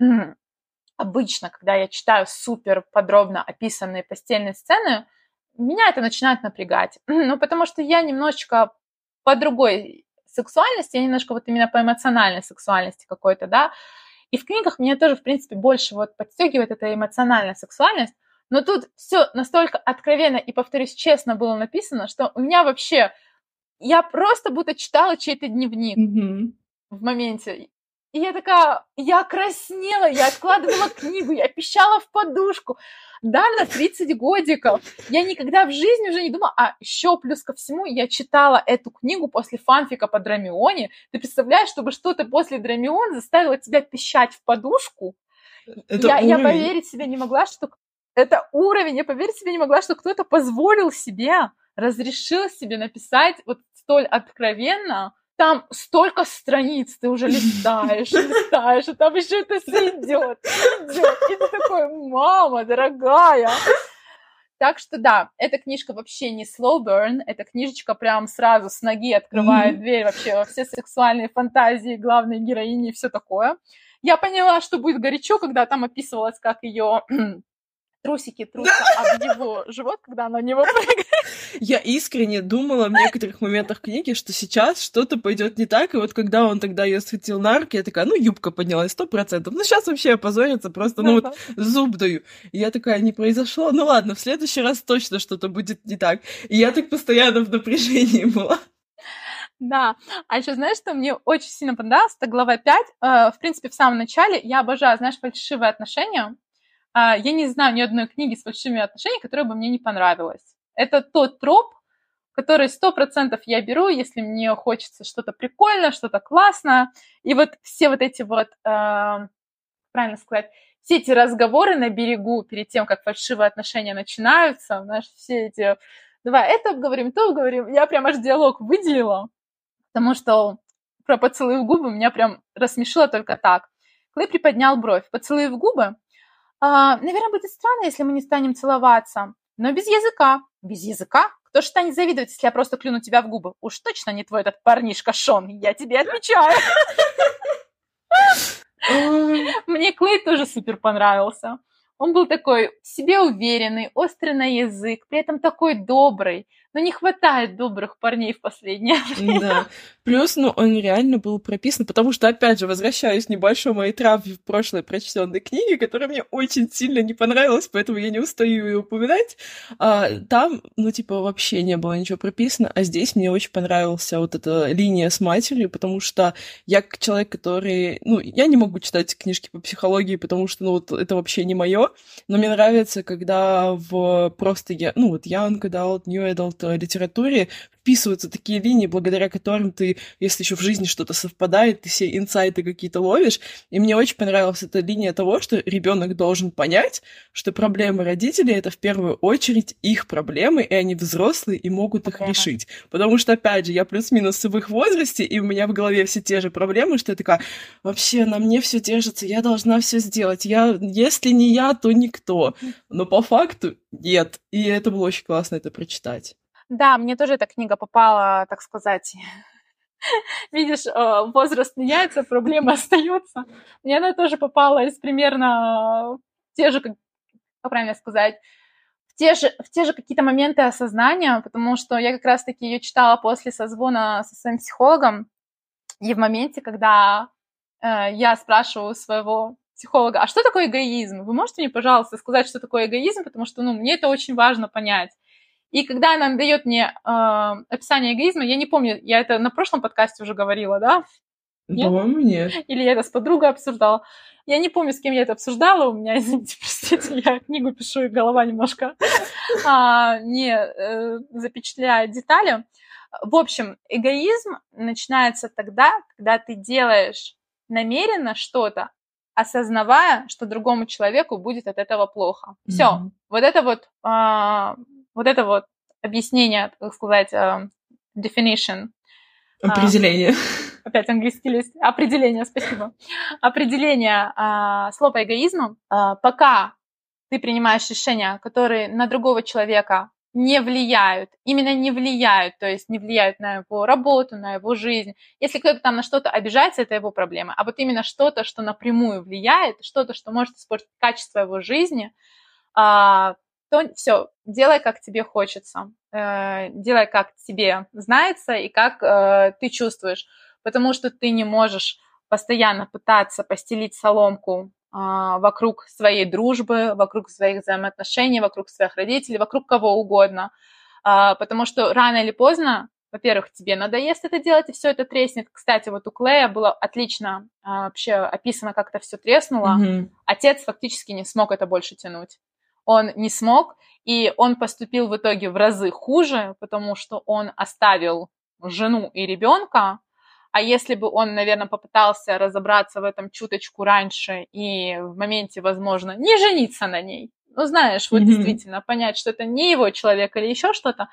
обычно, когда я читаю супер подробно описанные постельные сцены, меня это начинает напрягать. [clears throat] Ну, потому что я немножечко по другой сексуальности, я немножко вот именно по эмоциональной сексуальности какой-то, да. И в книгах меня тоже, в принципе, больше вот подстегивает эта эмоциональная сексуальность, но тут все настолько откровенно и, повторюсь, честно было написано, что у меня вообще... Я просто будто читала чей-то дневник mm-hmm. в моменте. И я такая, я краснела, я откладывала книгу, я пищала в подушку. Да, на 30 годиков. Я никогда в жизни уже не думала, а еще плюс ко всему я читала эту книгу после фанфика по Драмионе. Ты представляешь, чтобы что-то после Драмион заставило тебя пищать в подушку? Это я, я поверить себе не могла, что это уровень, я поверить себе не могла, что кто-то позволил себе, разрешил себе написать вот столь откровенно там столько страниц, ты уже листаешь, [laughs] листаешь, и там еще это все идет, идет. И ты такой, мама дорогая. Так что да, эта книжка вообще не slow burn, эта книжечка прям сразу с ноги открывает mm-hmm. дверь вообще во все сексуальные фантазии главной героини и все такое. Я поняла, что будет горячо, когда там описывалось, как ее [clears throat] трусики трутся об его живот, когда она на него прыгает. Я искренне думала в некоторых моментах книги, что сейчас что-то пойдет не так, и вот когда он тогда ее схватил на руки, я такая, ну, юбка поднялась, сто процентов. Ну, сейчас вообще опозорится, просто, ну, вот зуб даю. И я такая, не произошло, ну, ладно, в следующий раз точно что-то будет не так. И я так постоянно в напряжении была. Да, а еще знаешь, что мне очень сильно понравилось? Это глава 5. Э, в принципе, в самом начале я обожаю, знаешь, фальшивые отношения. А, я не знаю ни одной книги с большими отношениями, которая бы мне не понравилась. Это тот троп, который сто процентов я беру, если мне хочется что-то прикольное, что-то классное. И вот все вот эти вот э, правильно сказать, все эти разговоры на берегу перед тем, как фальшивые отношения начинаются, знаешь, все эти, давай это обговорим, то обговорим, я прям аж диалог выделила, потому что про поцелуй в губы меня прям рассмешило только так. Клей приподнял бровь. Поцелуй в губы? А, наверное, будет странно, если мы не станем целоваться. Но без языка. Без языка? Кто же станет завидовать, если я просто клюну тебя в губы? Уж точно не твой этот парнишка Шон, я тебе отвечаю. [laughs] Мне Клей тоже супер понравился. Он был такой себе уверенный, острый на язык, при этом такой добрый но не хватает добрых парней в последнее [laughs] время. Да. Плюс, ну, он реально был прописан, потому что, опять же, возвращаюсь к небольшой моей травме в прошлой прочтенной книге, которая мне очень сильно не понравилась, поэтому я не устаю ее упоминать. А, там, ну, типа, вообще не было ничего прописано, а здесь мне очень понравился вот эта линия с матерью, потому что я как человек, который... Ну, я не могу читать книжки по психологии, потому что, ну, вот это вообще не мое, но мне нравится, когда в просто я, ну, вот young adult, new adult литературе вписываются такие линии, благодаря которым ты, если еще в жизни что-то совпадает, ты все инсайты какие-то ловишь. И мне очень понравилась эта линия того, что ребенок должен понять, что проблемы родителей это в первую очередь их проблемы, и они взрослые и могут их решить. Потому что, опять же, я плюс-минус в их возрасте, и у меня в голове все те же проблемы, что я такая, вообще на мне все держится, я должна все сделать. Я, если не я, то никто. Но по факту нет. И это было очень классно это прочитать. Да, мне тоже эта книга попала, так сказать, [laughs] видишь, э, возраст меняется, проблема [laughs] остается. Мне она тоже попала из примерно те же, как, как правильно сказать, в те же, в те же какие-то моменты осознания, потому что я как раз-таки ее читала после созвона со своим психологом, и в моменте, когда э, я спрашиваю своего психолога, а что такое эгоизм? Вы можете мне, пожалуйста, сказать, что такое эгоизм, потому что, ну, мне это очень важно понять. И когда она дает мне э, описание эгоизма, я не помню, я это на прошлом подкасте уже говорила, да? По-моему, нет. Или я это с подругой обсуждала. Я не помню, с кем я это обсуждала. У меня, [laughs] извините, простите, я книгу пишу, и голова немножко а, не э, запечатляет детали. В общем, эгоизм начинается тогда, когда ты делаешь намеренно что-то, осознавая, что другому человеку будет от этого плохо. Все. Mm-hmm. Вот это вот а, вот это вот объяснение, так сказать, uh, definition. Определение. Uh, опять английский лист. Определение, спасибо. Определение uh, слова эгоизма. Пока ты принимаешь решения, которые на другого человека не влияют, именно не влияют, то есть не влияют на его работу, на его жизнь. Если кто-то там на что-то обижается, это его проблема. А вот именно что-то, что напрямую влияет, что-то, что может испортить качество его жизни, то все, делай, как тебе хочется, э, делай, как тебе знается и как э, ты чувствуешь, потому что ты не можешь постоянно пытаться постелить соломку э, вокруг своей дружбы, вокруг своих взаимоотношений, вокруг своих родителей, вокруг кого угодно, э, потому что рано или поздно во-первых, тебе надоест это делать, и все это треснет. Кстати, вот у Клея было отлично а, вообще описано, как это все треснуло. Mm-hmm. Отец фактически не смог это больше тянуть он не смог, и он поступил в итоге в разы хуже, потому что он оставил жену и ребенка, а если бы он, наверное, попытался разобраться в этом чуточку раньше и в моменте, возможно, не жениться на ней, ну, знаешь, вот mm-hmm. действительно понять, что это не его человек или еще что-то,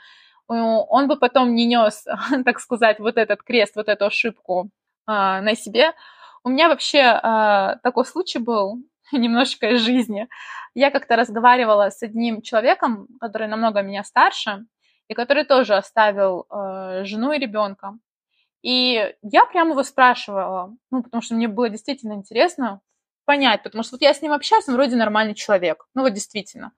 он бы потом не нес, [laughs] так сказать, вот этот крест, вот эту ошибку э, на себе. У меня вообще э, такой случай был, [laughs] немножечко из жизни. Я как-то разговаривала с одним человеком, который намного меня старше, и который тоже оставил э, жену и ребенка. И я прямо его спрашивала, ну, потому что мне было действительно интересно понять, потому что вот я с ним общаюсь, он вроде нормальный человек, ну вот действительно.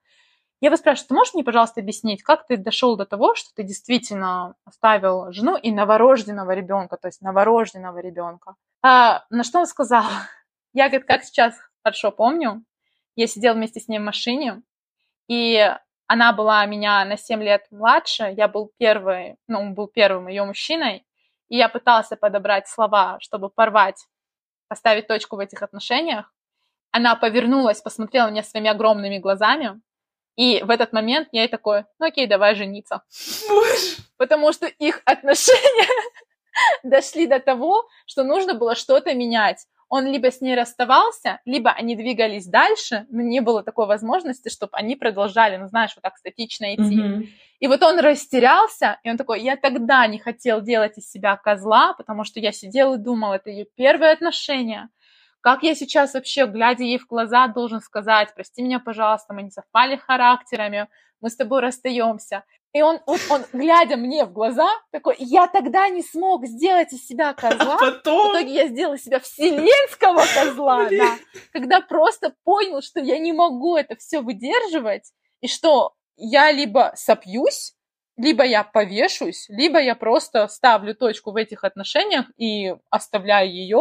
Я его спрашиваю, ты можешь мне, пожалуйста, объяснить, как ты дошел до того, что ты действительно оставил жену и новорожденного ребенка, то есть новорожденного ребенка? А, на что он сказал? [laughs] Я, говорит, как сейчас хорошо помню. Я сидела вместе с ней в машине, и она была меня на 7 лет младше, я был первый, ну, он был первым ее мужчиной, и я пытался подобрать слова, чтобы порвать, поставить точку в этих отношениях. Она повернулась, посмотрела на меня своими огромными глазами, и в этот момент я ей такой, ну окей, давай жениться. Боже. Потому что их отношения [laughs] дошли до того, что нужно было что-то менять он либо с ней расставался, либо они двигались дальше, но не было такой возможности, чтобы они продолжали, ну, знаешь, вот так статично идти. Mm-hmm. И вот он растерялся, и он такой, я тогда не хотел делать из себя козла, потому что я сидел и думал, это ее первое отношение. Как я сейчас вообще, глядя ей в глаза, должен сказать, прости меня, пожалуйста, мы не совпали характерами, мы с тобой расстаемся. И он, вот он, глядя мне в глаза, такой, я тогда не смог сделать из себя козла. А потом... В итоге я сделала из себя вселенского козла, да. Когда просто понял, что я не могу это все выдерживать, и что я либо сопьюсь, либо я повешусь, либо я просто ставлю точку в этих отношениях и оставляю ее,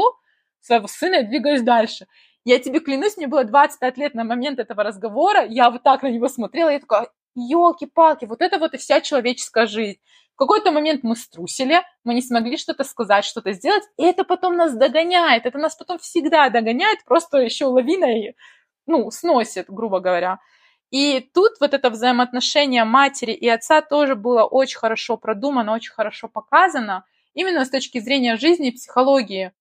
своего сына, и двигаюсь дальше. Я тебе клянусь, мне было 25 лет на момент этого разговора, я вот так на него смотрела, я такая, елки-палки, вот это вот и вся человеческая жизнь. В какой-то момент мы струсили, мы не смогли что-то сказать, что-то сделать, и это потом нас догоняет, это нас потом всегда догоняет, просто еще лавиной, ну, сносит, грубо говоря. И тут вот это взаимоотношение матери и отца тоже было очень хорошо продумано, очень хорошо показано, именно с точки зрения жизни и психологии,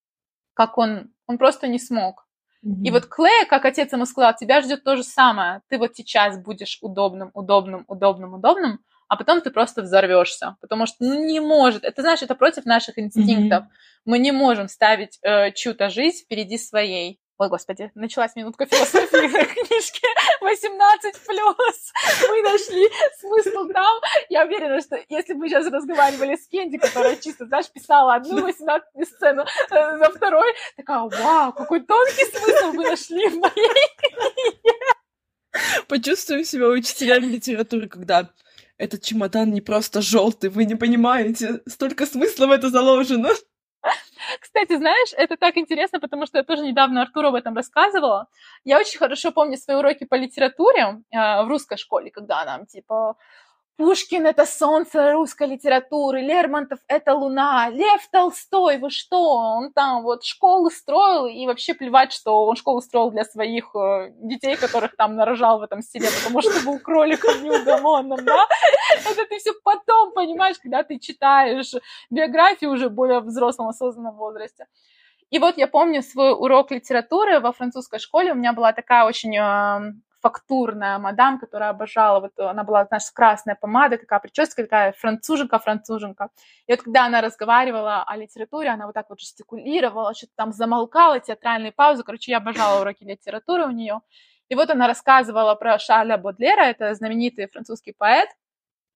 как он, он просто не смог. Mm-hmm. И вот Клея, как отец ему сказал, тебя ждет то же самое. Ты вот сейчас будешь удобным, удобным, удобным, удобным, а потом ты просто взорвешься, потому что ну, не может. Это знаешь, это против наших инстинктов. Mm-hmm. Мы не можем ставить э, чью-то жизнь впереди своей. Ой, господи, началась минутка философии в книжке 18 плюс. Мы нашли смысл там. Я уверена, что если бы сейчас разговаривали с Кенди, которая чисто, знаешь, писала одну 18 сцену э, за второй, такая, вау, какой тонкий смысл вы нашли в моей книге. Почувствуем себя учителями литературы, когда этот чемодан не просто желтый, вы не понимаете, столько смысла в это заложено. Кстати, знаешь, это так интересно, потому что я тоже недавно Артуру об этом рассказывала. Я очень хорошо помню свои уроки по литературе э, в русской школе, когда нам, типа, Пушкин — это солнце русской литературы, Лермонтов — это луна, Лев Толстой, вы что, он там вот школу строил, и вообще плевать, что он школу строил для своих э, детей, которых там нарожал в этом селе, потому что был кроликом неугомонным, да? Это ты все потом понимаешь, когда ты читаешь биографию уже более взрослом, осознанном возрасте. И вот я помню свой урок литературы во французской школе, у меня была такая очень э, фактурная мадам, которая обожала, вот она была, знаешь, с красной помадой, такая прическа, такая француженка-француженка. И вот когда она разговаривала о литературе, она вот так вот жестикулировала, что-то там замолкала, театральные паузы. Короче, я обожала уроки литературы у нее. И вот она рассказывала про Шарля Бодлера, это знаменитый французский поэт,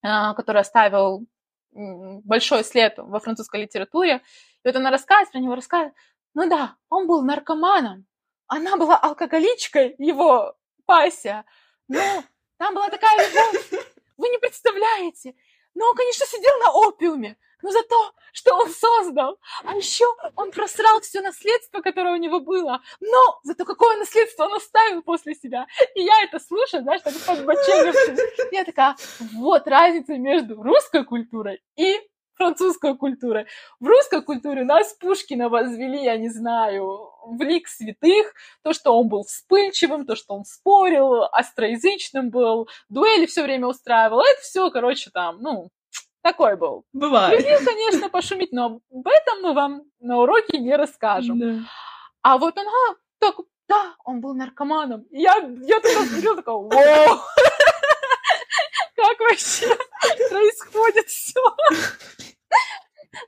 а, который оставил большой след во французской литературе. И вот она рассказывает про него, рассказывает, ну да, он был наркоманом, она была алкоголичкой, его Пася. Но там была такая любовь, вы не представляете. Но он, конечно, сидел на опиуме, но за то, что он создал. А еще он просрал все наследство, которое у него было. Но зато какое наследство он оставил после себя. И я это слушаю, знаешь, так подбоченившись. Я такая, вот разница между русской культурой и французской культуры. В русской культуре нас Пушкина возвели, я не знаю, в лик святых, то, что он был вспыльчивым, то, что он спорил, остроязычным был, дуэли все время устраивал, это все, короче, там, ну, такой был. Бывает. Любил, конечно, пошуметь, но об этом мы вам на уроке не расскажем. Да. А вот он, а, так, да, он был наркоманом. Я, я тогда смотрела, такая, вау! [laughs] Как вообще [laughs] происходит все?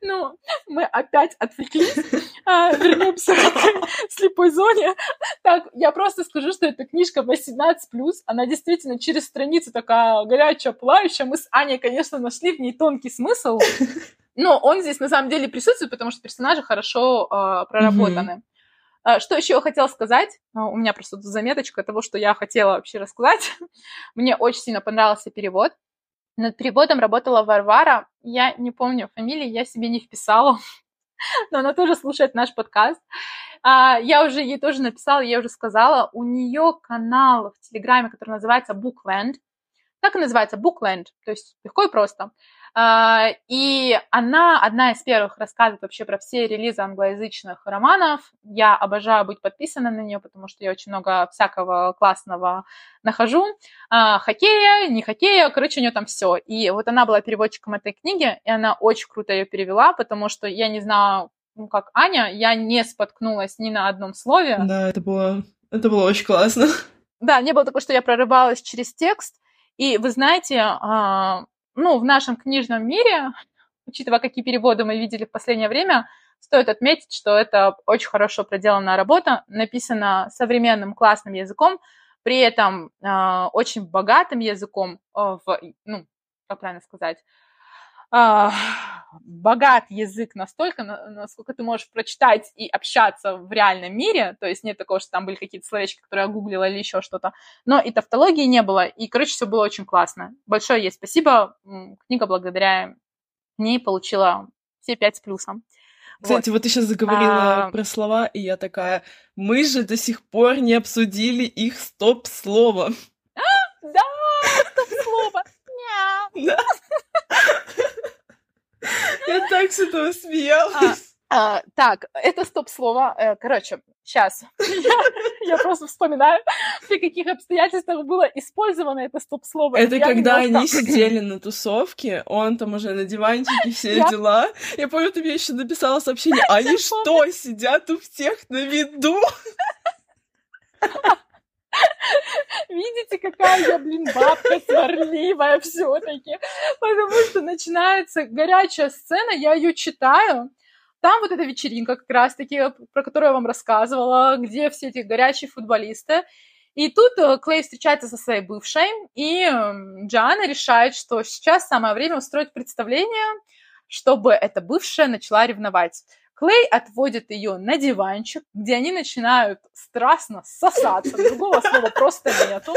Ну, мы опять отвлеклись. А, вернемся к [laughs] слепой зоне. Так, я просто скажу, что эта книжка 18+, она действительно через страницу такая горячая, плавающая. Мы с Аней, конечно, нашли в ней тонкий смысл, но он здесь на самом деле присутствует, потому что персонажи хорошо э, проработаны. Mm-hmm. Что еще я хотела сказать? У меня просто заметочка того, что я хотела вообще рассказать. Мне очень сильно понравился перевод. Над переводом работала Варвара. Я не помню фамилии, я себе не вписала, [laughs] но она тоже слушает наш подкаст. А, я уже ей тоже написала, я уже сказала, у нее канал в Телеграме, который называется Bookland. Так и называется, Bookland, то есть легко и просто. А, и она одна из первых рассказывает вообще про все релизы англоязычных романов. Я обожаю быть подписана на нее, потому что я очень много всякого классного нахожу. А, хоккея, не хоккея, короче, у нее там все. И вот она была переводчиком этой книги, и она очень круто ее перевела, потому что я не знаю, ну, как Аня, я не споткнулась ни на одном слове. Да, это было, это было очень классно. Да, не было такого, что я прорывалась через текст. И вы знаете, а, ну, в нашем книжном мире, учитывая, какие переводы мы видели в последнее время, стоит отметить, что это очень хорошо проделанная работа, написана современным классным языком, при этом э, очень богатым языком, э, в, ну, как правильно сказать, богат язык настолько, насколько ты можешь прочитать и общаться в реальном мире, то есть нет такого, что там были какие-то словечки, которые я гуглила или еще что-то, но и тавтологии не было, и, короче, все было очень классно. Большое ей спасибо, книга благодаря ней получила все пять с плюсом. Кстати, вот, вот ты сейчас заговорила а... про слова, и я такая, мы же до сих пор не обсудили их стоп-слово. Да, стоп-слово. [laughs] Да. Я так с этого смеялась. А, так, это стоп-слово. Э, короче, сейчас. Я, [laughs] я просто вспоминаю, при каких обстоятельствах было использовано это стоп-слово. Это я когда немножко... они сидели на тусовке, он там уже на диванчике, все я... дела. Я помню, ты мне еще написала сообщение, они что, сидят у всех на виду? [laughs] Видите, какая я, блин, бабка сварливая все-таки. Потому что начинается горячая сцена, я ее читаю, там вот эта вечеринка как раз-таки, про которую я вам рассказывала, где все эти горячие футболисты. И тут э, Клей встречается со своей бывшей, и эм, Джоанна решает, что сейчас самое время устроить представление, чтобы эта бывшая начала ревновать. Клей отводит ее на диванчик, где они начинают страстно сосаться, другого слова просто нету.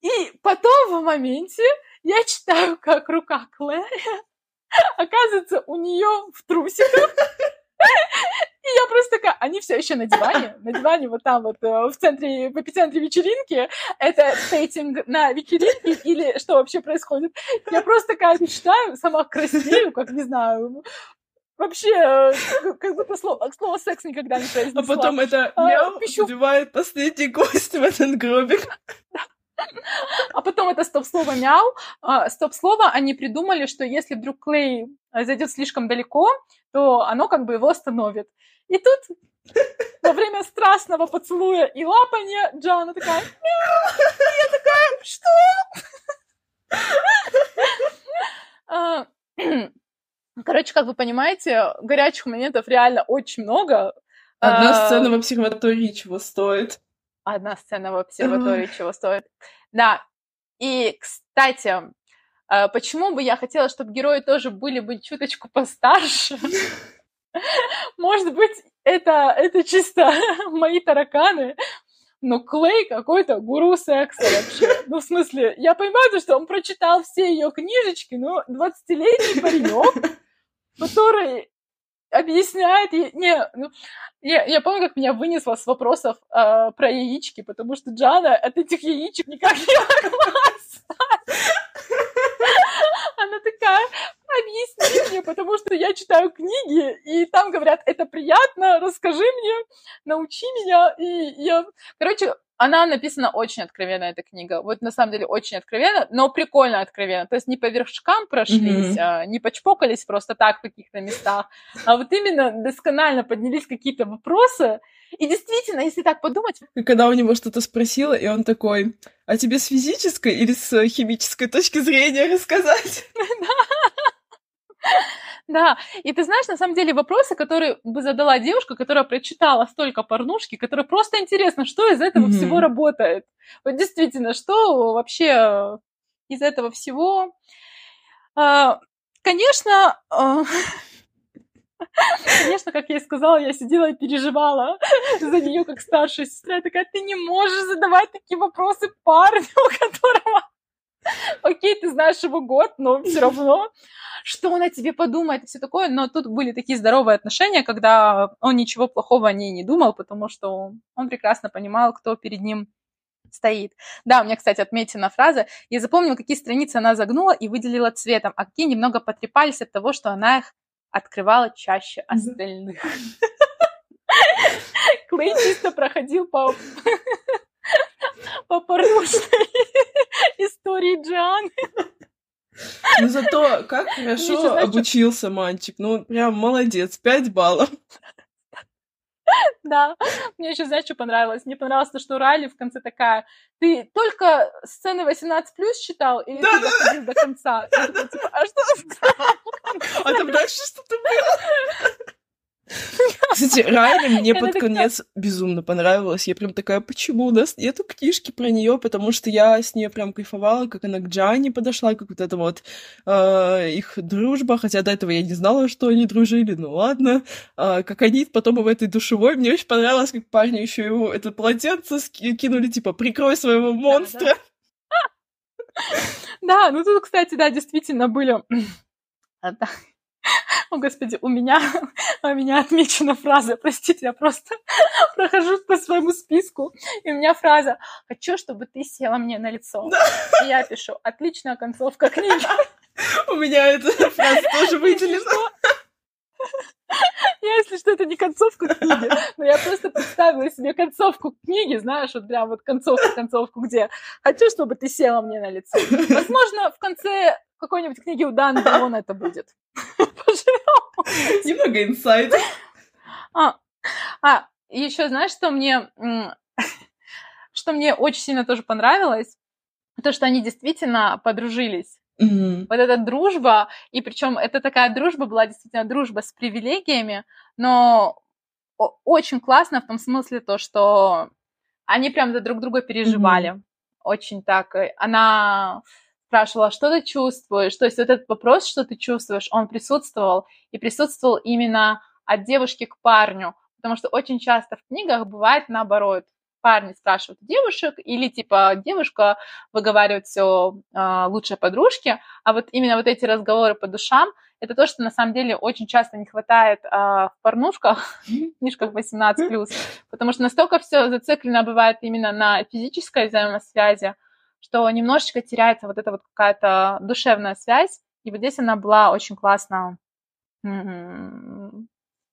И потом в моменте я читаю, как рука Клэри оказывается, у нее в трусиках. И я просто такая, они все еще на диване, на диване вот там вот э, в центре, в эпицентре вечеринки. Это стейтинг на вечеринке или что вообще происходит? Я просто такая читаю, сама краснею, как не знаю, Вообще, э, как будто слово, слово секс никогда не произнесла. А потом это а, мяу пищу... убивает последний гость в этот гробик. А потом это стоп-слово мяу. А, стоп-слово они придумали, что если вдруг Клей зайдет слишком далеко, то оно как бы его остановит. И тут во время страстного поцелуя и лапания Джоанна такая мяу. И я такая, что? А, короче, как вы понимаете, горячих моментов реально очень много. Одна сцена в обсерватории чего стоит. Одна сцена в обсерватории чего стоит. Да. И, кстати, э, почему бы я хотела, чтобы герои тоже были бы чуточку постарше? [laughs] Может быть, это, это чисто [laughs] мои тараканы, но Клей какой-то гуру секса вообще. Ну, в смысле, я понимаю, что он прочитал все ее книжечки, но 20-летний паренек, который объясняет. Не, ну, я, я помню, как меня вынесло с вопросов э, про яички, потому что Джана от этих яичек никак не могла Она такая, объясни мне, потому что я читаю книги, и там говорят, это приятно, расскажи мне, научи меня. И я, короче, она написана очень откровенно, эта книга. Вот на самом деле очень откровенно, но прикольно откровенно. То есть не по вершкам прошлись, mm-hmm. не почпокались просто так в каких-то местах, а вот именно досконально поднялись какие-то вопросы. И действительно, если так подумать... Когда у него что-то спросила, и он такой, а тебе с физической или с химической точки зрения рассказать? [laughs] Да, и ты знаешь, на самом деле вопросы, которые бы задала девушка, которая прочитала столько порнушки, которая просто интересно, что из этого mm-hmm. всего работает. Вот действительно, что вообще из этого всего... А, конечно, а, [laughs] Конечно, как я и сказала, я сидела и переживала [laughs] за нее как старшая сестра. Я такая, ты не можешь задавать такие вопросы парню, [laughs] у которого окей, ты знаешь его год, но все равно, что он о тебе подумает и все такое. Но тут были такие здоровые отношения, когда он ничего плохого о ней не думал, потому что он прекрасно понимал, кто перед ним стоит. Да, у меня, кстати, отметена фраза. Я запомнила, какие страницы она загнула и выделила цветом, а какие немного потрепались от того, что она их открывала чаще остальных. [laughs] Клей чисто проходил по [laughs] по порнушной [laughs] истории Джианы. Ну зато как хорошо обучился мальчик. Ну, прям молодец, пять баллов. Да, мне еще, знаешь, что понравилось? Мне понравилось то, что Райли в конце такая, ты только сцены 18 плюс читал или да, ты да. доходил до конца? типа, а что? А там дальше что-то было? [laughs] [laughs] Кстати, Райли [laughs] мне под конец безумно понравилась. Я прям такая, почему у нас нету книжки про нее, потому что я с ней прям кайфовала, как она к Джанни подошла, как вот это вот э, их дружба, хотя до этого я не знала, что они дружили, ну ладно. Э, как они потом в этой душевой, мне очень понравилось, как парни еще ему это полотенце кинули, типа, прикрой своего монстра. [laughs] Да, ну тут, кстати, да, действительно были [clears throat] о, Господи, у меня, [laughs] у меня отмечена фраза, простите, я просто [laughs] прохожу по своему списку, и у меня фраза «Хочу, чтобы ты села мне на лицо». Да. И я пишу «Отличная концовка книги». [laughs] У меня эта фраза тоже выделена. Я, если что, это не концовка книги, но я просто представила себе концовку книги, знаешь, вот прям вот концовку-концовку, где «Хочу, чтобы ты села мне на лицо». Возможно, в конце какой-нибудь книги у Дана Дилона это будет. [laughs] Немного инсайд. А, а еще знаешь, что мне, что мне очень сильно тоже понравилось? То, что они действительно подружились. Mm-hmm. Вот эта дружба, и причем это такая дружба была действительно дружба с привилегиями, но очень классно в том смысле то, что они прям за друг друга переживали. Mm-hmm. Очень так. Э, она спрашивала, что ты чувствуешь. То есть вот этот вопрос, что ты чувствуешь, он присутствовал. И присутствовал именно от девушки к парню. Потому что очень часто в книгах бывает наоборот. Парни спрашивают девушек, или типа девушка выговаривает все э, лучшей подружке, а вот именно вот эти разговоры по душам, это то, что на самом деле очень часто не хватает э, в порнушках, книжках 18+, [laughs] потому что настолько все зациклено бывает именно на физической взаимосвязи, что немножечко теряется вот эта вот какая-то душевная связь, и вот здесь она была очень классно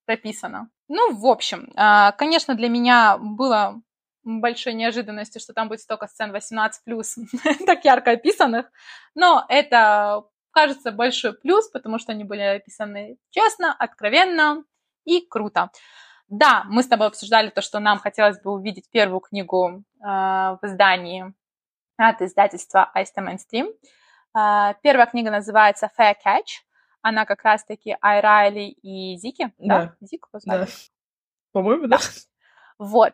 прописана. Ну, в общем, а, конечно, для меня было большой неожиданностью, что там будет столько сцен 18+, [laughs] так ярко описанных, но это, кажется, большой плюс, потому что они были описаны честно, откровенно и круто. Да, мы с тобой обсуждали то, что нам хотелось бы увидеть первую книгу э, в издании от издательства Ice Mainstream. А, первая книга называется Fair Catch. Она как раз-таки Ай Райли и Зики. Да, да? Зик да. По-моему, да. Вот.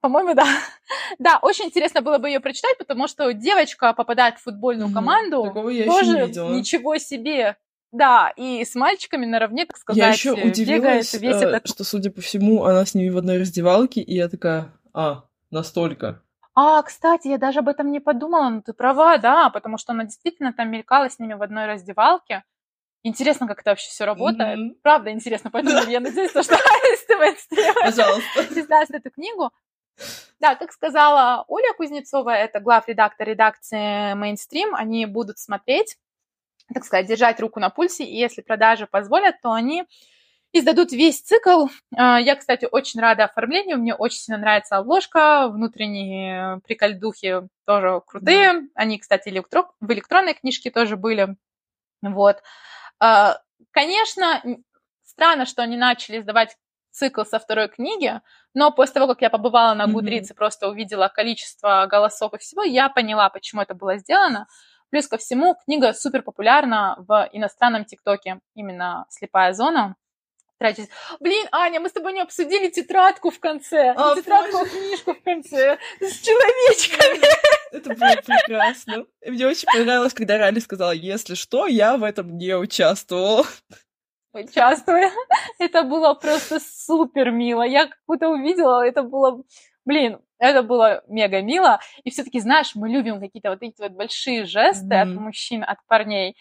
По-моему, да. [laughs] Да, очень интересно было бы ее прочитать, потому что девочка попадает в футбольную команду. Такого я тоже еще не видела. ничего себе. Да, и с мальчиками наравне, так сказать, я еще удивилась, бегает весь э, этот... что, судя по всему, она с ними в одной раздевалке, и я такая, а, настолько. А, кстати, я даже об этом не подумала, но ты права, да, потому что она действительно там мелькала с ними в одной раздевалке. Интересно, как это вообще все работает. Mm-hmm. Правда интересно, поэтому я надеюсь, что [laughs] Пожалуйста. издаст эту книгу. Да, как сказала Оля Кузнецова, это глав-редактор редакции Mainstream, они будут смотреть, так сказать, держать руку на пульсе, и если продажи позволят, то они издадут весь цикл. А, я, кстати, очень рада оформлению, мне очень сильно нравится обложка, внутренние прикольдухи тоже крутые. Да. Они, кстати, электро... в электронной книжке тоже были. Вот. А, конечно, странно, что они начали издавать цикл со второй книги, но после того, как я побывала на Goodreads mm-hmm. и просто увидела количество голосов и всего, я поняла, почему это было сделано. Плюс ко всему, книга супер популярна в иностранном ТикТоке, именно «Слепая зона» тратить. Блин, Аня, мы с тобой не обсудили тетрадку в конце. А, тетрадку, боже. книжку в конце с человечками. Это было прекрасно. Мне очень понравилось, когда Ралли сказала, если что, я в этом не участвовала. Участвуя. Это было просто супер мило. Я как будто увидела, это было... Блин, это было мега мило. И все-таки, знаешь, мы любим какие-то вот эти вот большие жесты mm-hmm. от мужчин, от парней.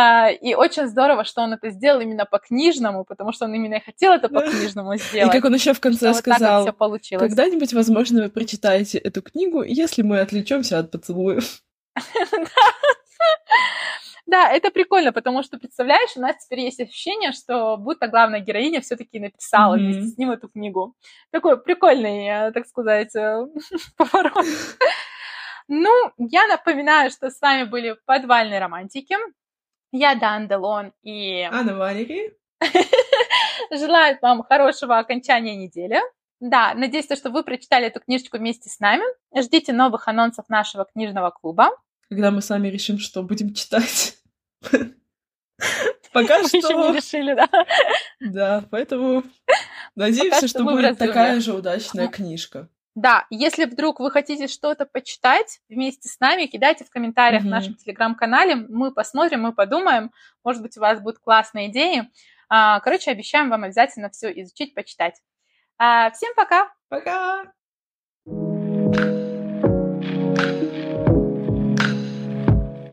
А, и очень здорово, что он это сделал именно по-книжному, потому что он именно и хотел это по-книжному сделать. И как он еще в конце сказал, вот получилось. когда-нибудь, возможно, вы прочитаете эту книгу, если мы отвлечемся от поцелуев. [laughs] Да, это прикольно, потому что, представляешь, у нас теперь есть ощущение, что будто главная героиня все-таки написала mm-hmm. вместе с ним эту книгу. Такой прикольный, э, так сказать, э, [laughs] поворот. [laughs] Ну, я напоминаю, что с вами были подвальные романтики. Я Дан Делон и... Анна Валерий. [laughs] Желаю вам хорошего окончания недели. Да, надеюсь, что вы прочитали эту книжечку вместе с нами. Ждите новых анонсов нашего книжного клуба. Когда мы сами решим, что будем читать. [laughs] Пока что... еще не решили, да. Да, поэтому надеемся, что будет такая же удачная книжка. Да, если вдруг вы хотите что-то почитать вместе с нами, кидайте в комментариях в нашем телеграм-канале. Мы посмотрим, мы подумаем. Может быть, у вас будут классные идеи. А, короче, обещаем вам обязательно все изучить, почитать. А, всем пока! Пока!